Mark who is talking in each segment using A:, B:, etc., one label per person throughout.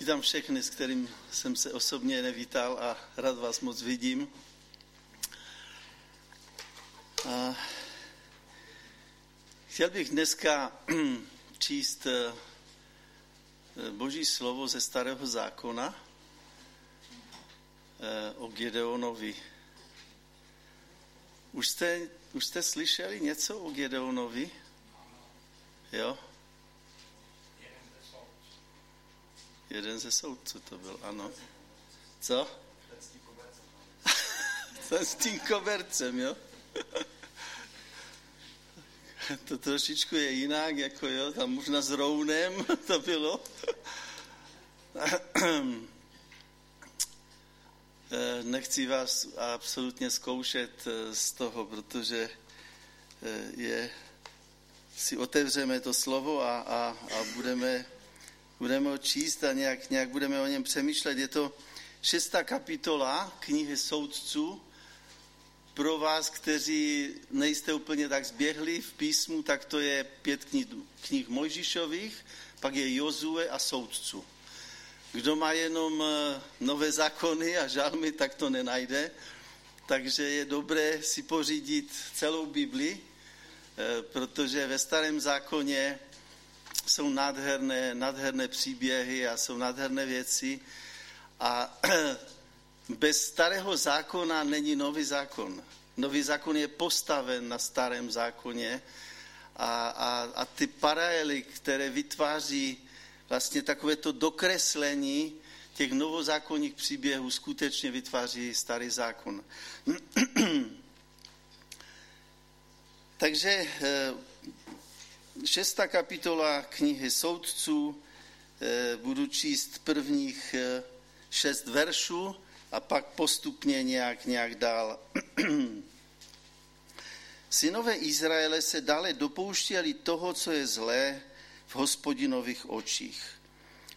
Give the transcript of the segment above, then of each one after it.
A: Vítám všechny, s kterým jsem se osobně nevítal a rád vás moc vidím. A chtěl bych dneska číst eh, boží slovo ze starého zákona eh, o Gedeonovi. Už jste, už jste slyšeli něco o Gedeonovi? Jo? Jeden ze soudců to byl, ano. Co? Ten s tím kobercem, jo? to trošičku je jinak, jako jo, tam možná s rounem to bylo. Nechci vás absolutně zkoušet eh, z toho, protože eh, je, si otevřeme to slovo a, a, a budeme budeme ho číst a nějak, nějak budeme o něm přemýšlet. Je to šestá kapitola knihy soudců. Pro vás, kteří nejste úplně tak zběhli v písmu, tak to je pět knih, knih Mojžišových, pak je Jozue a soudců. Kdo má jenom eh, nové zákony a žalmy, tak to nenajde. Takže je dobré si pořídit celou Bibli, eh, protože ve starém zákoně jsou nádherné, nádherné příběhy a jsou nádherné věci. A bez starého zákona není nový zákon. Nový zákon je postaven na starém zákoně a, a, a ty paralely, které vytváří vlastně takovéto dokreslení těch novozákonních příběhů, skutečně vytváří starý zákon. Takže eh, šestá kapitola knihy soudců, eh, budu číst prvních eh, šest veršů a pak postupně nějak, nějak dál. Synové Izraele se dále dopouštěli toho, co je zlé v hospodinových očích.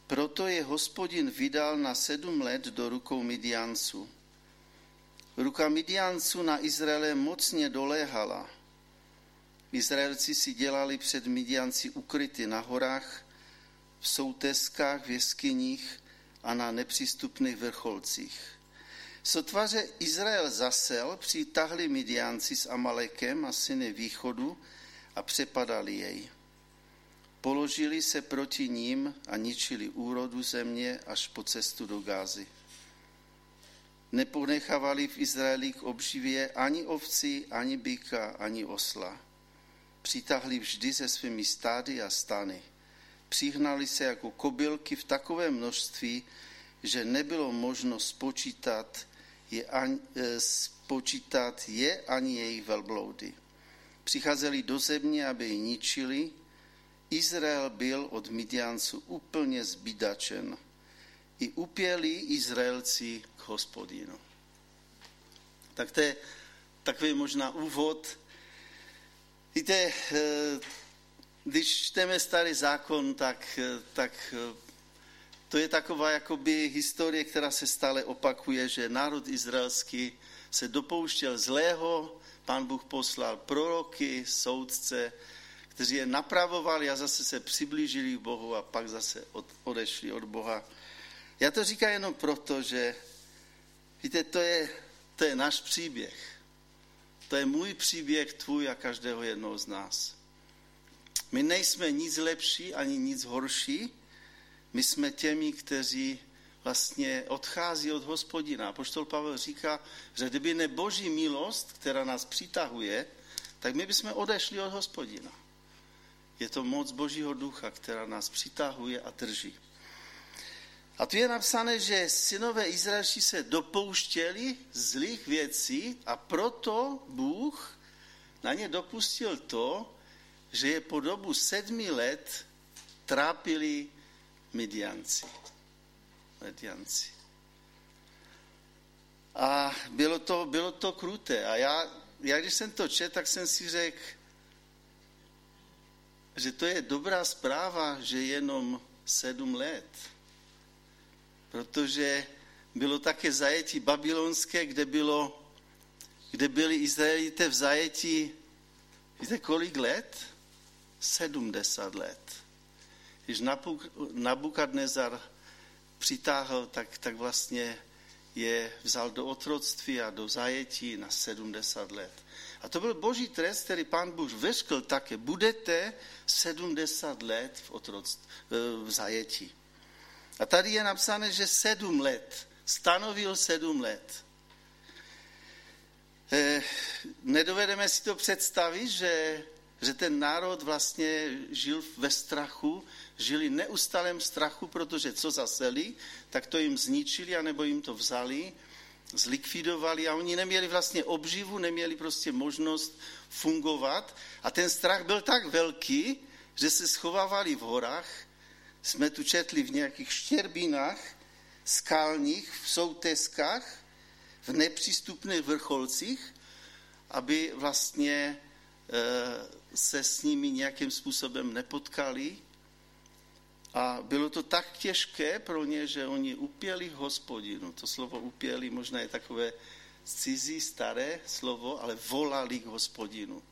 A: Proto je hospodin vydal na sedm let do rukou Midianců. Ruka Midianců na Izraele mocně doléhala – Izraelci si dělali před Midianci ukryty na horách, v souteskách, v jeskyních a na nepřístupných vrcholcích. Sotvaře Izrael zasel, přitahli Midianci s Amalekem a syny východu a přepadali jej. Položili se proti ním a ničili úrodu země až po cestu do Gázy. Neponechávali v Izraeli k obživě ani ovci, ani byka, ani osla přitahli vždy se svými stády a stany. Přihnali se jako kobylky v takové množství, že nebylo možno spočítat je ani, e, spočítat je ani jejich velbloudy. Přicházeli do země, aby ji ničili. Izrael byl od Midianců úplně zbydačen. I upěli Izraelci k hospodinu. Tak to je takový možná úvod Víte, eh, když čteme starý zákon, tak, eh, tak eh, to je taková jakoby historie, která se stále opakuje, že národ izraelský se dopouštěl zlého, pán Bůh poslal proroky, soudce, kteří je napravovali a zase se přiblížili k Bohu a pak zase od, odešli od Boha. Já to říkám jenom proto, že víte, to je, to je náš příběh. To je můj příběh, tvůj a každého jednoho z nás. My nejsme nic lepší ani nic horší, my jsme těmi, kteří vlastně odchází od hospodina. Poštol Pavel říká, že kdyby ne boží milost, která nás přitahuje, tak my bychom odešli od hospodina. Je to moc božího ducha, která nás přitahuje a drží. A tu je napsané, že synové Izraelští se dopouštěli zlých věcí a proto Bůh na ně dopustil to, že je po dobu sedmi let trápili Midianci. Midianci. A bylo to, bylo to kruté. A já, já, když jsem to četl, tak jsem si řekl, že to je dobrá zpráva, že jenom sedm let protože bylo také zajetí babylonské, kde, bylo, kde byli Izraelité v zajetí, víte kolik let? 70 let. Když Nabukadnezar přitáhl, tak, tak vlastně je vzal do otroctví a do zajetí na 70 let. A to byl boží trest, který pán Bůh vyřkl také. Budete 70 let v, otroctví, v zajetí. A tady je napsané, že sedm let. Stanovil sedm let. Eh, nedovedeme si to představit, že, že ten národ vlastně žil ve strachu, žili neustálém strachu, protože co zaseli, tak to jim zničili, anebo jim to vzali, zlikvidovali a oni neměli vlastně obživu, neměli prostě možnost fungovat a ten strach byl tak velký, že se schovávali v horách, jsme tu četli v nějakých štěrbinách, skalních, v souteskách, v nepřístupných vrcholcích, aby vlastně e, se s nimi nějakým způsobem nepotkali. A bylo to tak těžké pro ně, že oni upěli hospodinu. To slovo upěli možná je takové cizí, staré slovo, ale volali k hospodinu.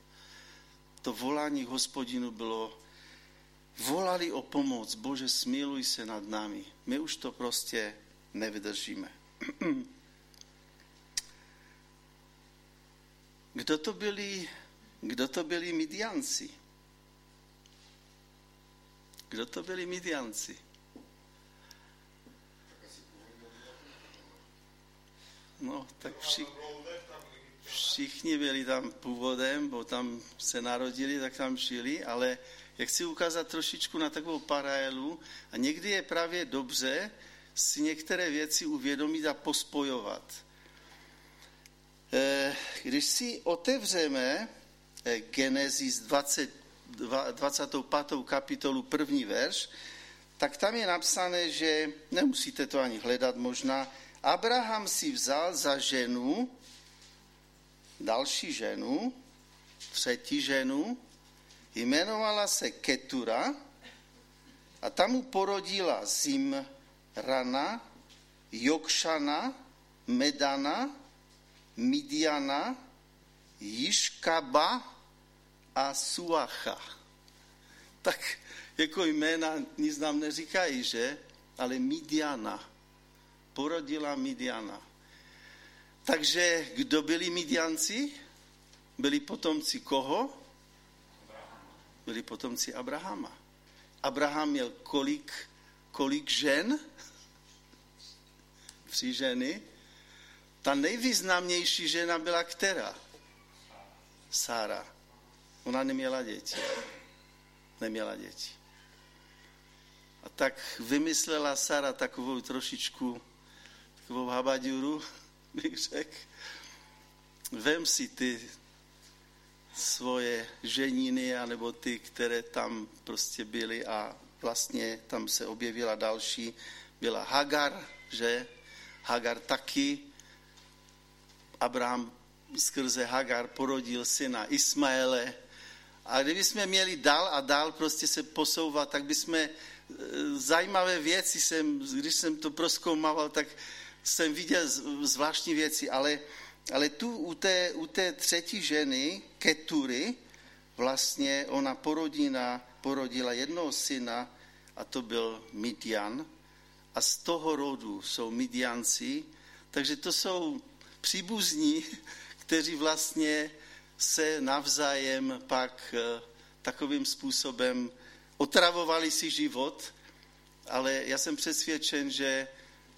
A: To volání k hospodinu bylo volali o pomoc, Bože, smiluj se nad námi. My už to prostě nevydržíme. Kdo to byli, kdo to byli Midianci? Kdo to byli Midianci? No, tak všichni, všichni byli tam původem, bo tam se narodili, tak tam žili, ale jak chci ukázat trošičku na takovou paralelu a někdy je právě dobře si některé věci uvědomit a pospojovat. Eh, když si otevřeme eh, Genesis 20, 25. kapitolu, první verš, tak tam je napsané, že nemusíte to ani hledat možná, Abraham si vzal za ženu další ženu, třetí ženu, jmenovala se Ketura a tam mu porodila Zimrana, Jokšana, Medana, Midiana, Jiškaba a Suacha. Tak jako jména nic nám neříkají, že? Ale Midiana. Porodila Midiana. Takže kdo byli Midianci? Byli potomci koho? Byli potomci Abrahama. Abraham měl kolik, kolik žen? Tři ženy. Ta nejvýznamnější žena byla která? Sára. Ona neměla děti. Neměla děti. A tak vymyslela Sara takovou trošičku, takovou habaduru, bych řekl. Vem si ty svoje ženiny, anebo ty, které tam prostě byly a vlastně tam se objevila další, byla Hagar, že? Hagar taky. Abraham skrze Hagar porodil syna Ismaele. A kdyby jsme měli dál a dál prostě se posouvat, tak bychom e, zajímavé věci, jsem, když jsem to proskoumal, tak jsem viděl zvláštní věci, ale ale tu u té, u té třetí ženy, Ketury, vlastně ona porodina, porodila jednoho syna a to byl Midian. A z toho rodu jsou Midianci, takže to jsou příbuzní, kteří vlastně se navzájem pak eh, takovým způsobem otravovali si život, ale já jsem přesvědčen, že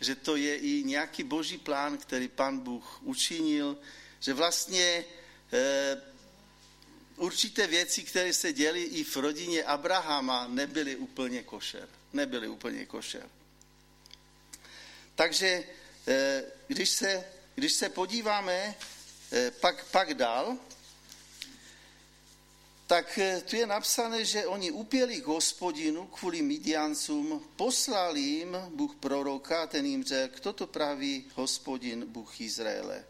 A: že to je i nějaký boží plán, který pan Bůh učinil, že vlastně e, určité věci, které se děly i v rodině Abrahama, nebyly úplně košer. Nebyly úplně košer. Takže e, když se, když se podíváme e, pak, pak dál, tak eh, tu je napsané, že oni upěli k hospodinu kvůli Midiancům, poslali jim Bůh proroka, ten jim řekl, kdo to praví hospodin Bůh Izraele.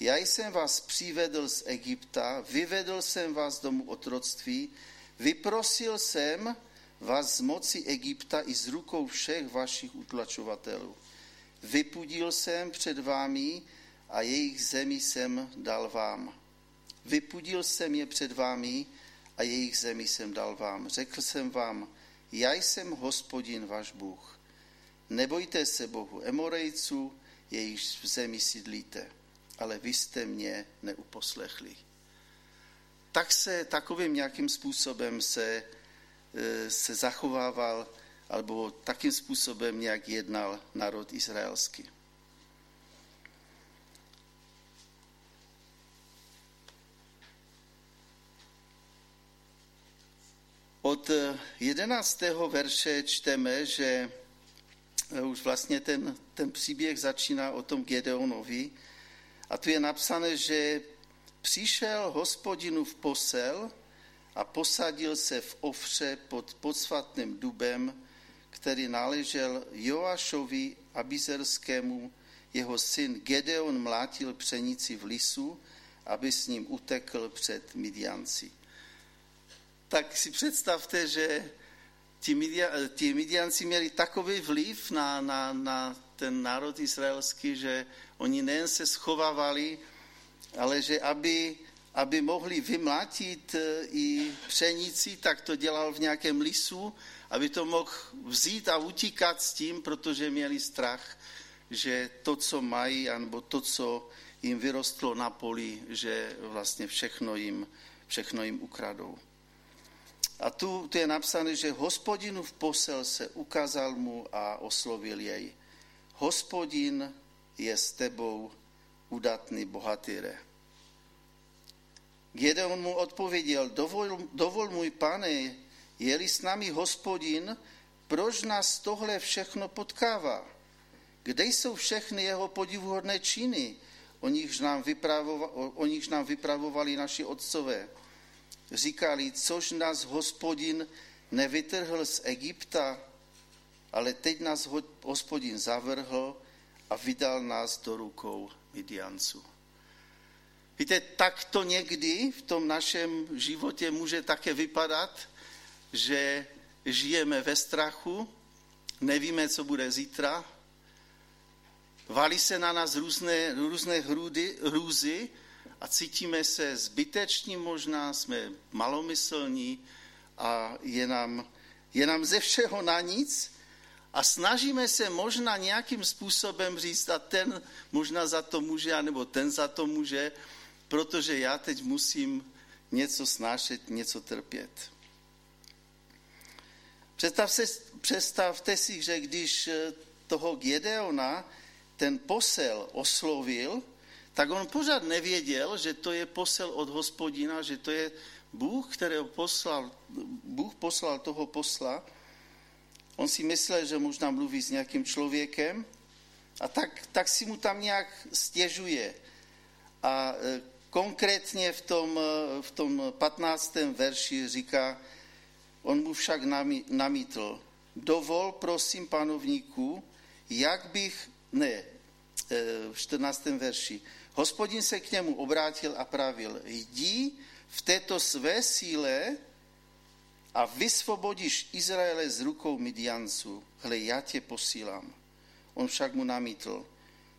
A: Já jsem vás přivedl z Egypta, vyvedl jsem vás z domu otroctví, vyprosil jsem vás z moci Egypta i z rukou všech vašich utlačovatelů. Vypudil jsem před vámi a jejich zemi jsem dal vám. Vypudil jsem je před vámi a jejich zemi jsem dal vám. Řekl jsem vám, já jsem hospodin váš Bůh. nebojte se Bohu Emorejců, jejíž v zemi sídlíte, ale vy jste mě neuposlechli. Tak se takovým nějakým způsobem se, e, se zachovával, alebo takým způsobem nějak jednal národ izraelský. Od jedenáctého verše čteme, že eh, už vlastně ten, ten příběh začíná o tom Gedeonovi. A tu je napsané, že přišel hospodinu v posel a posadil se v ofře pod podsvatným dubem, který náležel Joašovi Abizerskému, jeho syn Gedeon mlátil pšenici v lisu, aby s ním utekl před Midianci tak si představte, že ti, Midia, ti Midianci měli takový vliv na, na, na ten národ izraelský, že oni nejen se schovávali, ale že aby, aby mohli vymlátit e, i pšenici, tak to dělal v nějakém lisu, aby to mohl vzít a utíkat s tím, protože měli strach, že to, co mají, anebo to, co jim vyrostlo na poli, že vlastně všechno jim, všechno jim ukradou. A tu, tu je napsané, že hospodinu v posel se ukázal mu a oslovil jej. Hospodin je s tebou udatný bohatýre. Gedeon mu odpověděl, dovol, dovol můj pane, je-li s námi hospodin, proč nás tohle všechno potkává? Kde jsou všechny jeho podivuhodné činy, o nichž nám, o nichž nám vypravovali naši otcové? Říkali, což nás hospodin nevytrhl z Egypta, ale teď nás hospodin zavrhl a vydal nás do rukou Midianců. Víte, tak to někdy v tom našem životě může také vypadat, že žijeme ve strachu, nevíme, co bude zítra, valí se na nás různé, různé hrůzy a cítíme se zbyteční možná, jsme malomyslní a je nám, je nám ze všeho na nic a snažíme se možná nějakým způsobem říct, a ten možná za to může, nebo ten za to může, protože já teď musím něco snášet, něco trpět. Představte, představte si, že když toho Gedeona ten posel oslovil, tak on pořád nevěděl, že to je posel od hospodina, že to je Bůh, kterého poslal, Bůh poslal toho posla. On si myslel, že možná mluví s nějakým člověkem a tak, tak si mu tam nějak stěžuje. A e, konkrétně v tom, e, v tom 15. verši říká, on mu však namítl, dovol prosím panovníku, jak bych, ne, e, v 14. verši, Hospodin se k němu obrátil a pravil, jdi v této své síle a vysvobodíš Izraele z rukou Midianců. Hle, já tě posílám. On však mu namítl,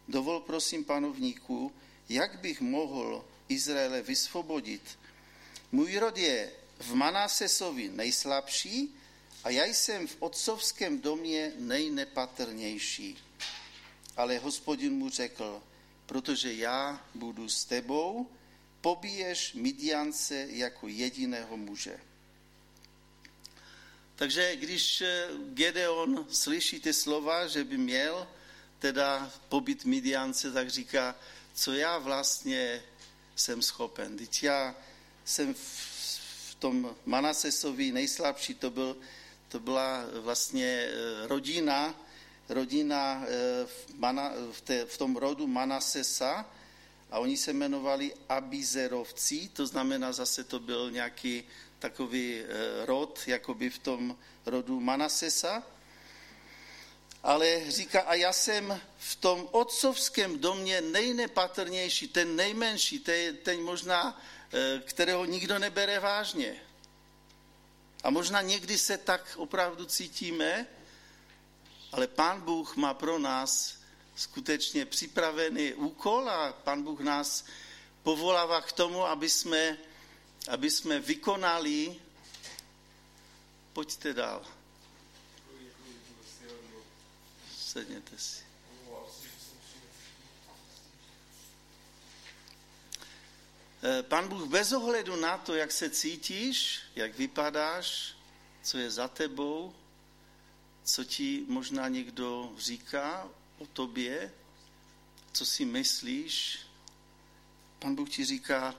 A: dovol prosím panovníku, jak bych mohl Izraele vysvobodit. Můj rod je v Manasesovi nejslabší a já jsem v otcovském domě nejnepatrnější. Ale hospodin mu řekl, protože já budu s tebou, pobiješ Midiance jako jediného muže. Takže když eh, Gedeon slyší ty slova, že by měl teda pobit Midiance, tak říká, co já vlastně jsem schopen. Teď já jsem v tom Manasesovi nejslabší, to, byl, to byla vlastně eh, rodina, rodina eh, v, Mana, v, té, v tom rodu Manasesa a oni se jmenovali Abizerovci, to znamená zase to byl nějaký takový eh, rod, jakoby v tom rodu Manasesa. Ale říká, a já jsem v tom otcovském domě nejnepatrnější, ten nejmenší, ten, ten možná, eh, kterého nikdo nebere vážně. A možná někdy se tak opravdu cítíme, ale Pán Bůh má pro nás skutečně připravený úkol a Pán Bůh nás povolává k tomu, aby jsme, aby jsme vykonali. Pojďte dál. sedněte si. Eh, Pan Bůh bez ohledu na to, jak se cítíš, jak vypadáš, co je za tebou, co ti možná někdo říká o tobě, co si myslíš, Pan Bůh ti říká,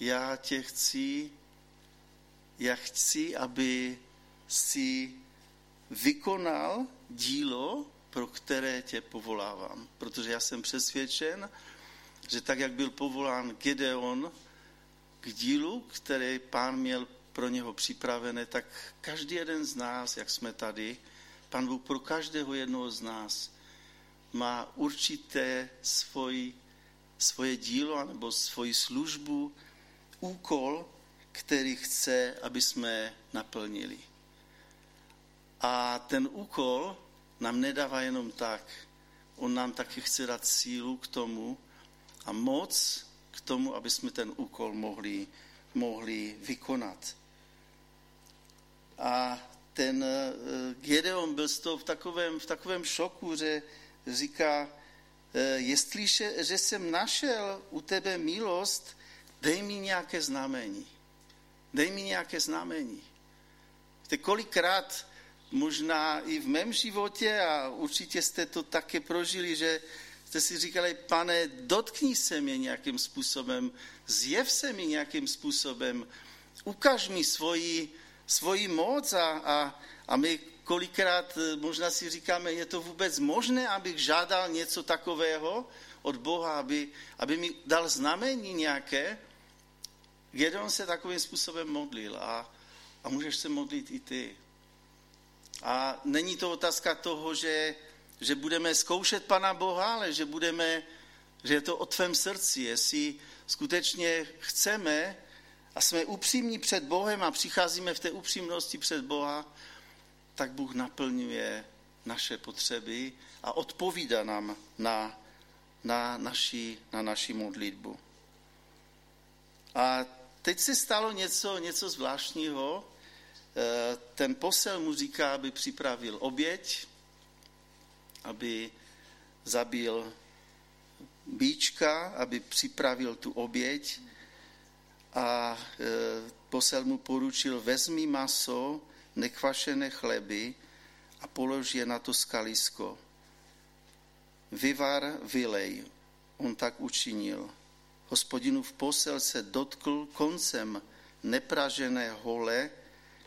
A: já tě chci, já chci, aby si vykonal dílo, pro které tě povolávám. Protože já jsem přesvědčen, že tak, jak byl povolán Gedeon k dílu, který pán měl pro něho připravené, tak každý jeden z nás, jak jsme tady, pan Bůh pro každého jednoho z nás má určité svoji, svoje dílo nebo svoji službu, úkol, který chce, aby jsme naplnili. A ten úkol nám nedává jenom tak. On nám taky chce dát sílu k tomu a moc k tomu, aby jsme ten úkol mohli, mohli vykonat. A ten eh, Gedeon byl z toho v takovém, v takovém šoku, že říká, eh, jestliže že jsem našel u tebe milost, dej mi nějaké znamení. Dej mi nějaké znamení. Víte, kolikrát možná i v mém životě a určitě jste to také prožili, že jste si říkali, pane, dotkni se mě nějakým způsobem, zjev se mi nějakým způsobem, ukaž mi svoji, svoji moc a, a, a my kolikrát eh, možná si říkáme, je to vůbec možné, abych žádal něco takového od Boha, aby, aby mi dal znamení nějaké. Gedeon se takovým způsobem modlil a, a můžeš se modlit i ty. A není to otázka toho, že, že budeme zkoušet Pana Boha, ale že budeme, že je to o tvém srdci, jestli skutečně chceme a jsme upřímní před Bohem a přicházíme v té upřímnosti před Boha, tak Bůh naplňuje naše potřeby a odpovídá nám na, na, naši, na naši modlitbu. A teď se stalo něco, něco zvláštního, Eh, ten posel mu říká, aby připravil oběť, aby zabil bíčka, aby připravil tu oběť a eh, posel mu poručil, vezmi maso, nekvašené chleby a polož je na to skalisko. Vyvar, vylej. On tak učinil. Hospodinův posel se dotkl koncem nepražené hole,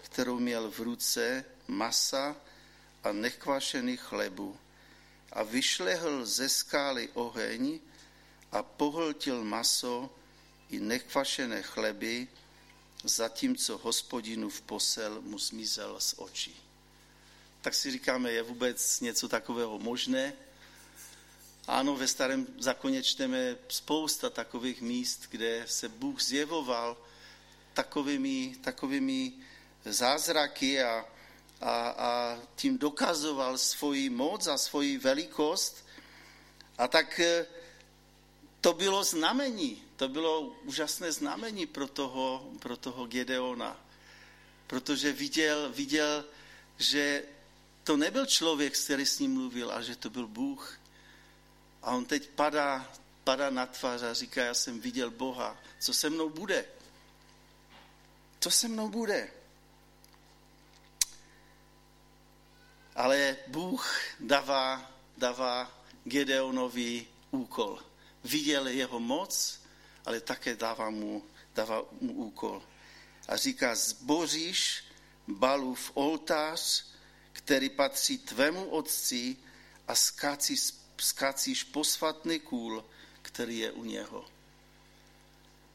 A: kterou měl v ruce masa a nekvašený chlebu a vyšlehl ze skály oheň a pohltil maso i nekvašené chleby, zatímco hospodinův posel mu zmizel z očí. Tak si říkáme, je vůbec něco takového možné? Ano, ve starém zákoně čteme spousta takových míst, kde se Bůh zjevoval takovými, takovými zázraky a, a, a tím dokazoval svoji moc a svoji velikost. A tak e, to bylo znamení, to bylo úžasné znamení pro toho, pro toho Gedeona. Protože viděl, viděl, že to nebyl člověk, který s ním mluvil, a že to byl Bůh. A on teď padá, padá na tvář a říká, já jsem viděl Boha, co se mnou bude? Co se mnou bude? Ale Bůh dává, dává Gedeonovi úkol. Viděl jeho moc, ale také dává mu, dává mu úkol. A říká, zboříš Balův oltář, který patří tvému otci a skácíš, skácíš posvatný kůl, který je u něho.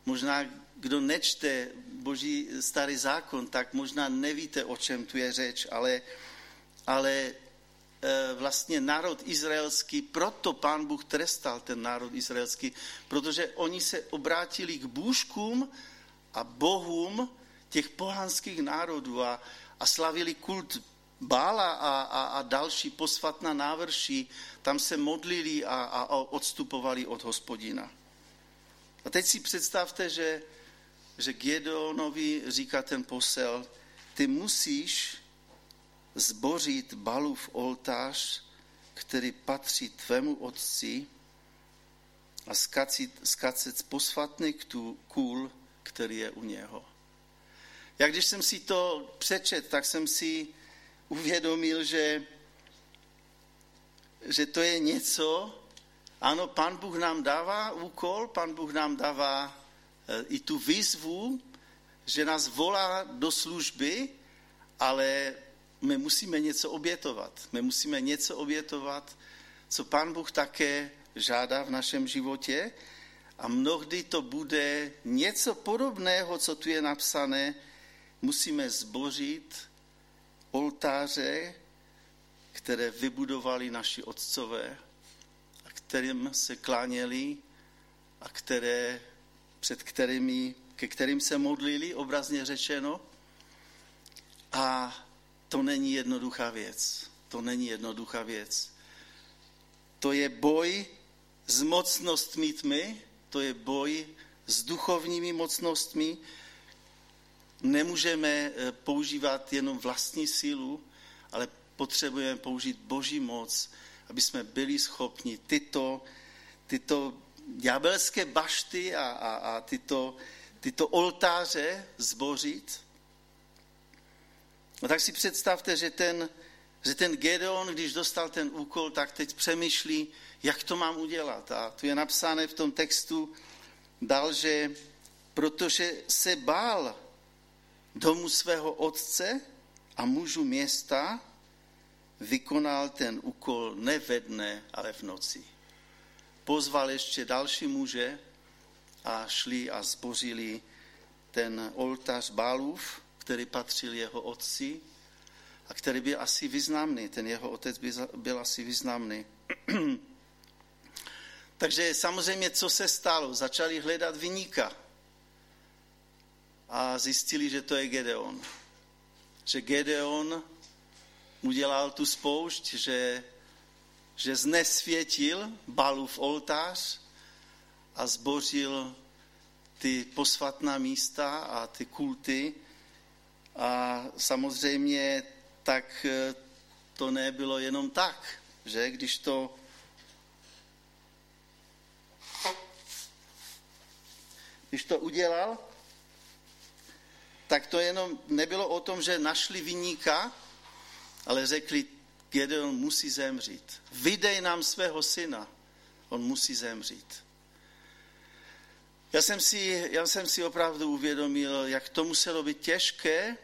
A: Možná, kdo nečte Boží starý zákon, tak možná nevíte, o čem tu je řeč, ale ale vlastně národ izraelský, proto pán Bůh trestal ten národ izraelský, protože oni se obrátili k bůžkům a bohům těch pohanských národů a, a slavili kult Bála a, a, a další posvatná návrší, tam se modlili a, a odstupovali od hospodina. A teď si představte, že, že Gedeonovi říká ten posel, ty musíš zbořit Balův oltář, který patří tvému otci a skacet posvatný kůl, který je u něho. Jak když jsem si to přečet, tak jsem si uvědomil, že, že to je něco, ano, pan Bůh nám dává úkol, pan Bůh nám dává eh, i tu výzvu, že nás volá do služby, ale my musíme něco obětovat. My musíme něco obětovat, co pan Bůh také žádá v našem životě a mnohdy to bude něco podobného, co tu je napsané, musíme zbořit oltáře, které vybudovali naši otcové a kterým se kláněli a které, před kterými, ke kterým se modlili, obrazně řečeno. A to není jednoduchá věc. To není jednoduchá věc. To je boj s mocnostmi tmy, to je boj s duchovními mocnostmi. Nemůžeme eh, používat jenom vlastní sílu, ale potřebujeme použít boží moc, aby jsme byli schopni tyto, tyto ďábelské bašty a, a, a tyto, tyto oltáře zbořit. No tak si představte, že ten, že ten Gedeon, když dostal ten úkol, tak teď přemýšlí, jak to mám udělat. A tu je napsáno v tom textu dal, že protože se bál domu svého otce a mužu města, vykonal ten úkol ne ve dne, ale v noci. Pozval ještě další muže a šli a zbořili ten oltář Bálův, který patřil jeho otci a který byl asi významný. Ten jeho otec byl asi významný. Takže samozřejmě, co se stalo? Začali hledat vyníka a zjistili, že to je Gedeon. Že Gedeon udělal tu spoušť, že, že znesvětil Balův oltář a zbořil ty posvatná místa a ty kulty. A samozřejmě tak eh, to nebylo jenom tak, že když to Když to udělal, tak to jenom nebylo o tom, že našli vyníka, ale řekli, Gedeon musí zemřít. Vydej nám svého syna, on musí zemřít. Já jsem, si, já jsem si opravdu uvědomil, jak to muselo být těžké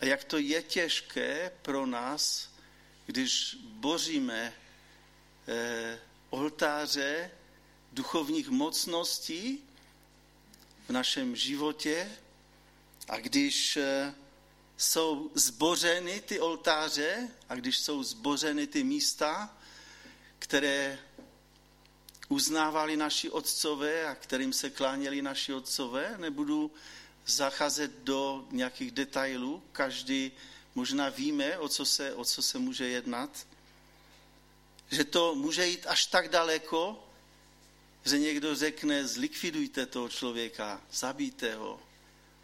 A: a jak to je těžké pro nás, když boříme eh, oltáře duchovních mocností v našem životě a když eh, jsou zbořeny ty oltáře a když jsou zbořeny ty místa, které uznávali naši otcové a kterým se kláněli naši otcové, nebudu zacházet do nějakých detailů, každý možná víme, o co se, o co se může jednat, že to může jít až tak daleko, že někdo řekne, zlikvidujte toho člověka, zabijte ho.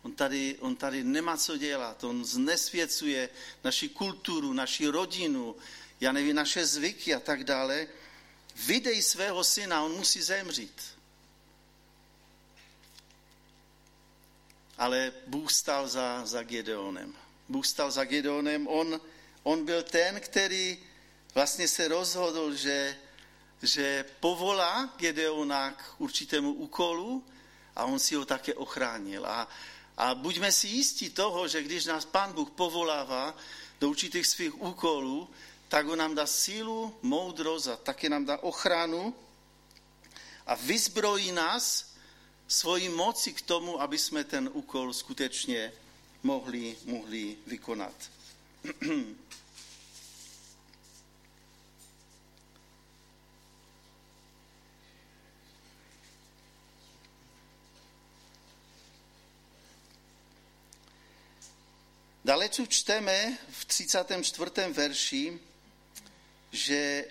A: On tady, on tady nemá co dělat, on znesvěcuje naši kulturu, naši rodinu, já nevím, naše zvyky a tak dále. Vydej svého syna, on musí zemřít. Ale Bůh stal za, za Gedeonem. Bůh stal za Gedeonem, on, on byl ten, který vlastně se rozhodl, že že povolá Gedeona k určitému úkolu a on si ho také ochránil. A, a buďme si jistí toho, že když nás Pán Bůh povolává do určitých svých úkolů, tak on nám dá sílu, moudrost a také nám dá ochranu a vyzbrojí nás svojí moci k tomu, aby jsme ten úkol skutečně mohli, mohli vykonat. Dále tu čteme v 34. verši, že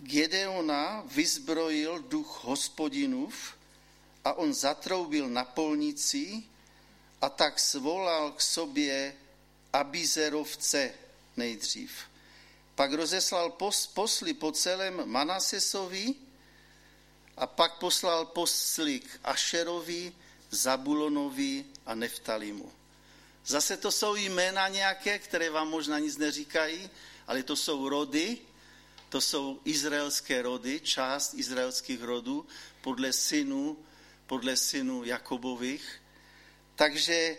A: Gedeona vyzbrojil duch hospodinův a on zatroubil na polnici a tak svolal k sobě Abizerovce nejdřív. pak rozeslal posly po celém Manasesovi a pak poslal posly k Ašerovi, Zabulonovi a Neftalimu. Zase to jsou jména nějaké, které vám možná nic neříkají, ale to jsou rody, to jsou izraelské rody, část izraelských rodů podle synů, podle synů Jakobových. Takže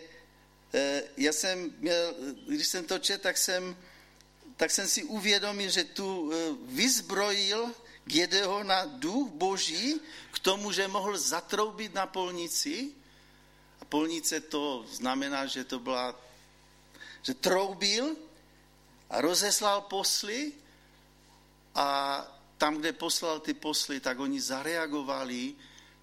A: eh, já jsem měl, když jsem to četl, tak jsem, tak jsem si uvědomil, že tu eh, vyzbrojil Gedeona duch boží k tomu, že mohl zatroubit na polnici. A polnice to znamená, že to byla, že troubil a rozeslal posly a tam, kde poslal ty posly, tak oni zareagovali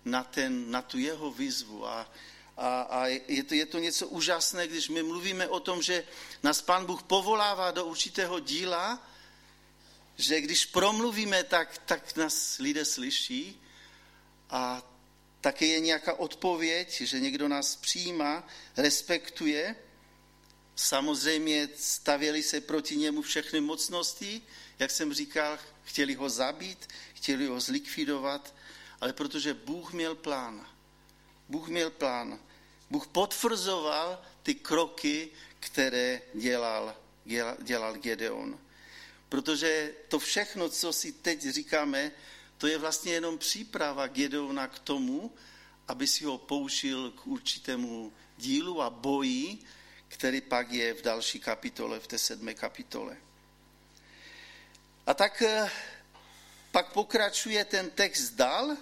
A: na, ten, na tu jeho výzvu. A, a, a je, to, je to něco úžasné, když my mluvíme o tom, že nás Pán Bůh povolává do určitého díla, že když promluvíme, tak, tak nás lidé slyší a také je nějaká odpověď, že někdo nás přijímá, respektuje. Samozřejmě stavěli se proti němu všechny mocnosti, jak jsem říkal, chtěli ho zabít, chtěli ho zlikvidovat, ale protože Bůh měl plán. Bůh měl plán. Bůh potvrzoval ty kroky, které dělal, dělal Gedeon. Protože to všechno, co si teď říkáme, to je vlastně jenom příprava Gedeona k tomu, aby si ho použil k určitému dílu a boji, který pak je v další kapitole, v té sedmé kapitole. A tak eh, pak pokračuje ten text dál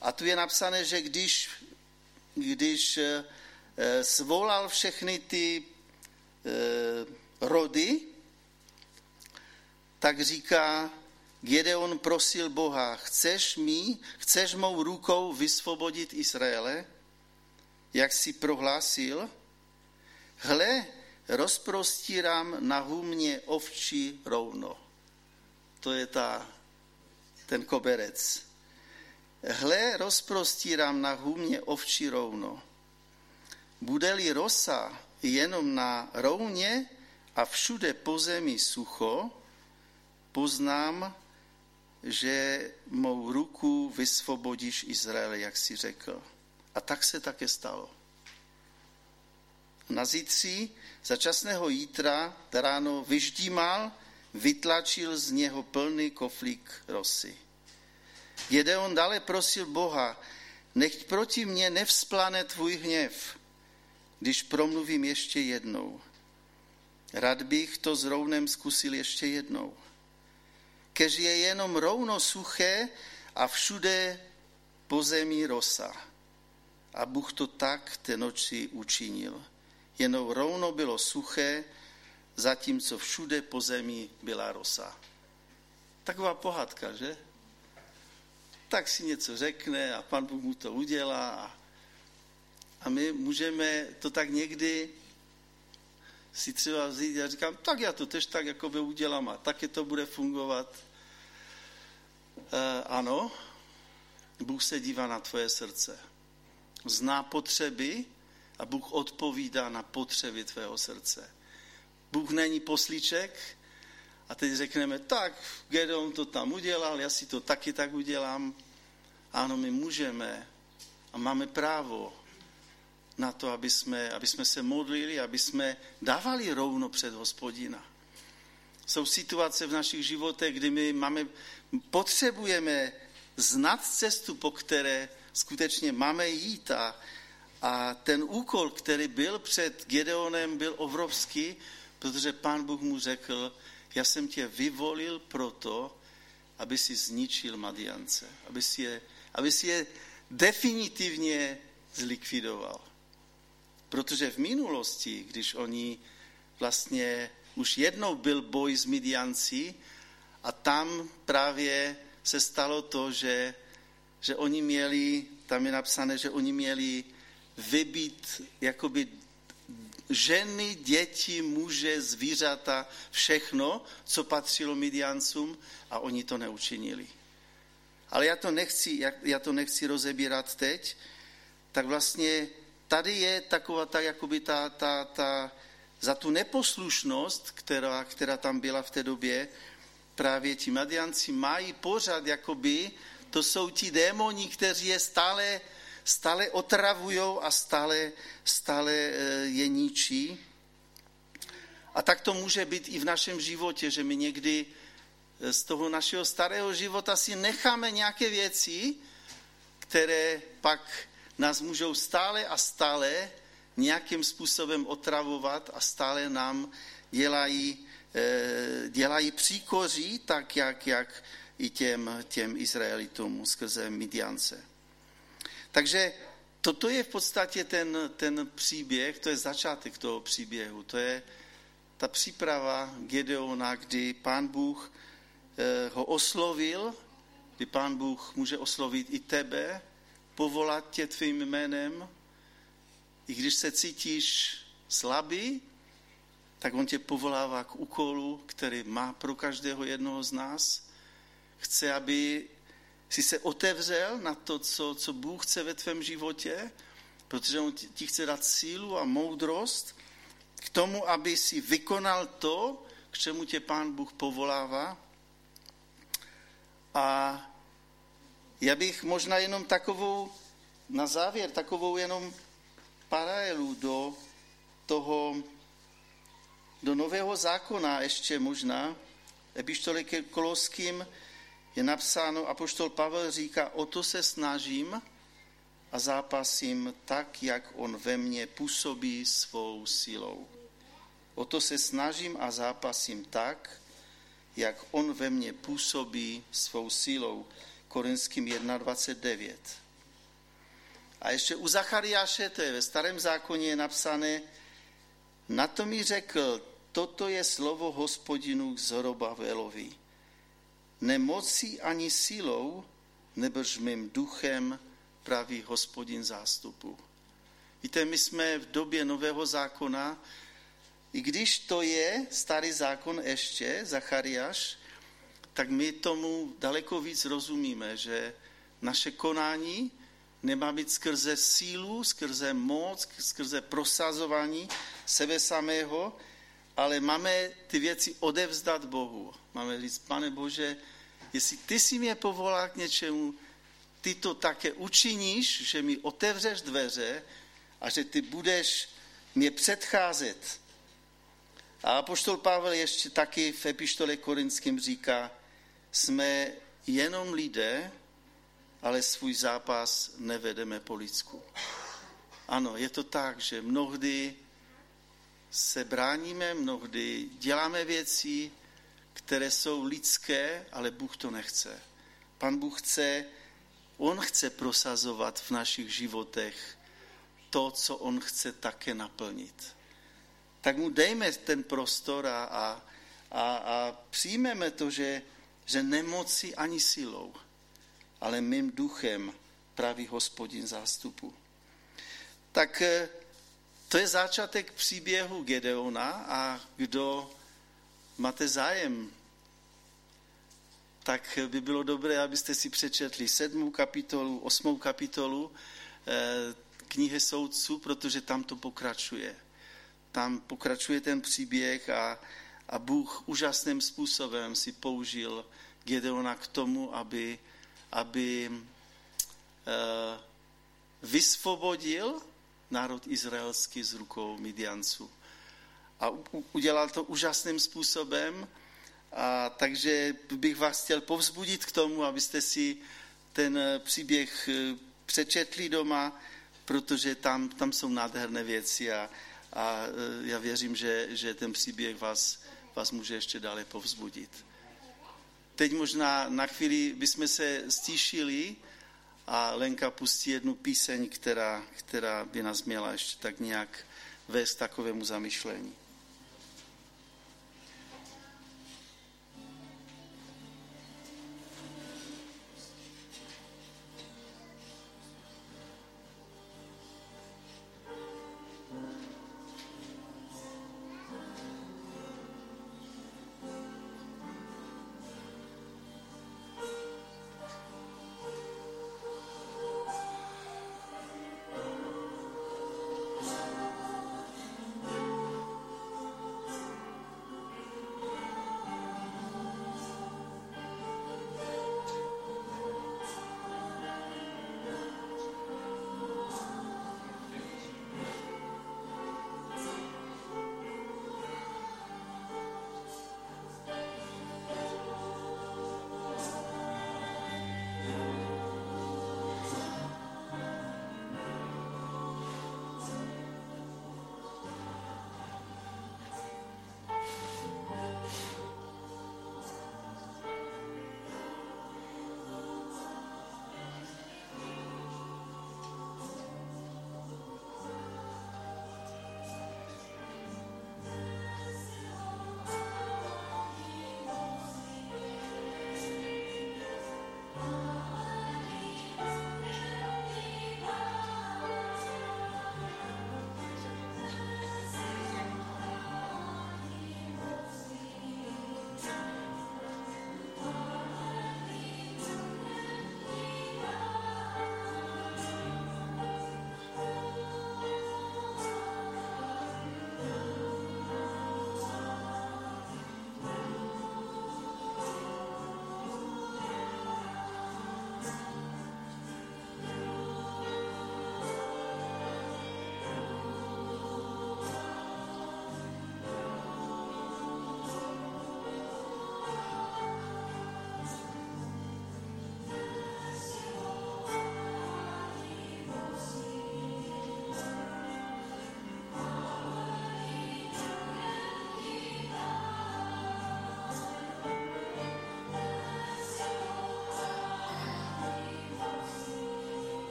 A: a tu je napsané, že když, když eh, eh, svolal všechny ty rody, tak říká, Gedeon prosil Boha, chceš mi, chceš mou rukou vysvobodit Izraele, jak si prohlásil? Hle, rozprostírám na humně ovčí rovno to je ta, ten koberec. Hle, rozprostírám na humě ovčí rovno. Bude-li rosa jenom na rovně a všude po zemi sucho, poznám, že mou ruku vysvobodíš Izrael, jak si řekl. A tak se také stalo. Na zítří začasného jítra ráno vyždímal vytlačil z něho plný koflík rosy. Gedeon dále prosil Boha, nechť proti mně nevzplane tvůj hněv, když promluvím ještě jednou. Rad bych to s rovnem zkusil ještě jednou. Kež je jenom rovno suché a všude po zemi rosa. A Bůh to tak té noci učinil. Jenom rovno bylo suché zatímco všude po zemi byla rosa. Taková pohádka, že? Tak si něco řekne a pan Bůh mu to udělá. A my můžeme to tak někdy si třeba vzít a říkám, tak já to tež tak jako by udělám a taky to bude fungovat. E, ano, Bůh se dívá na tvoje srdce. Zná potřeby a Bůh odpovídá na potřeby tvého srdce. Bůh není poslíček a teď řekneme, tak, Gedeon to tam udělal, já si to taky tak udělám. Ano, my můžeme a máme právo na to, aby jsme, aby jsme se modlili, aby jsme dávali rovno před hospodina. Jsou situace v našich životech, kdy my máme, potřebujeme znát cestu, po které skutečně máme jít a, a ten úkol, který byl před Gedeonem, byl obrovský, protože pán Bůh mu řekl, já jsem tě vyvolil proto, aby si zničil Madiance, aby si je, aby si je definitivně zlikvidoval. Protože v minulosti, když oni vlastně, už jednou byl boj s Midianci a tam právě se stalo to, že, že oni měli, tam je napsané, že oni měli vybít jakoby ženy, děti, muže, zvířata, všechno, co patřilo Midiancům a oni to neučinili. Ale já to nechci, já to nechci rozebírat teď, tak vlastně tady je taková ta, jakoby ta, ta, ta, za tu neposlušnost, která, která tam byla v té době, právě ti Madianci mají pořád, jakoby to jsou ti démoni, kteří je stále, stále otravují a stále, stále eh, je ničí. A tak to může být i v našem životě, že my někdy eh, z toho našeho starého života si necháme nějaké věci, které pak nás můžou stále a stále nějakým způsobem otravovat a stále nám dělají, eh, dělají příkoří, tak jak, jak i těm, těm Izraelitům skrze Midiance. Takže toto je v podstatě ten, ten příběh, to je začátek toho příběhu, to je ta příprava Gedeona, kdy pán Bůh eh, ho oslovil, kdy pán Bůh může oslovit i tebe, povolat tě tvým jménem, i když se cítíš slabý, tak on tě povolává k úkolu, který má pro každého jednoho z nás. Chce, aby si se otevřel na to, co, co Bůh chce ve tvém životě, protože on ti chce dát sílu a moudrost k tomu, aby si vykonal to, k čemu tě pán Bůh povolává. A já bych možná jenom takovou, na závěr, takovou jenom paralelu do toho, do nového zákona ještě možná, epištole ke Koloským je napsáno, apoštol Pavel říká, o to se snažím a zápasím tak, jak on ve mně působí svou silou. O to se snažím a zápasím tak, jak on ve mně působí svou silou. Korinským 1.29. A ještě u Zachariáše, to je ve starém zákoně, je napsané, na to mi řekl, toto je slovo hospodinu k Zorobavelovi. Nemocí ani silou, nebož mým duchem, praví hospodin zástupu. Víte, my jsme v době nového zákona, i když to je starý zákon ještě, Zachariáš, tak my tomu daleko víc rozumíme, že naše konání nemá být skrze sílu, skrze moc, skrze prosazování sebe samého, ale máme ty věci odevzdat Bohu. Máme říct, pane Bože, jestli ty si mě povolal k něčemu, ty to také učiníš, že mi otevřeš dveře a že ty budeš mě předcházet. A apoštol Pavel ještě taky v epištole korinským říká, jsme jenom lidé, ale svůj zápas nevedeme po lidsku. Ano, je to tak, že mnohdy se bráníme, mnohdy děláme věci, které jsou lidské, ale Bůh to nechce. Pan Bůh chce, On chce prosazovat v našich životech to, co On chce také naplnit. Tak mu dejme ten prostor a, a, a, a přijmeme to, že, že nemoci ani silou, ale mým duchem, pravý hospodin zástupu. Tak eh, to je začátek příběhu Gedeona a kdo máte zájem, tak by bylo dobré, abyste si přečetli sedmou kapitolu, osmou kapitolu eh, knihy soudců, protože tam to pokračuje. Tam pokračuje ten příběh a, a Bůh úžasným způsobem si použil Gedeona k tomu, aby aby eh, vysvobodil národ izraelský z rukou Midianců. A udělal to úžasným způsobem, a takže bych vás chtěl povzbudit k tomu, abyste si ten eh, příběh eh, přečetli doma, protože tam, tam jsou nádherné věci a, a já věřím, že, že ten příběh vás, vás může ještě dále povzbudit. Teď možná na chvíli bychom se stíšili a Lenka pustí jednu píseň, která, která by nás měla ještě tak nějak vést takovému zamyšlení.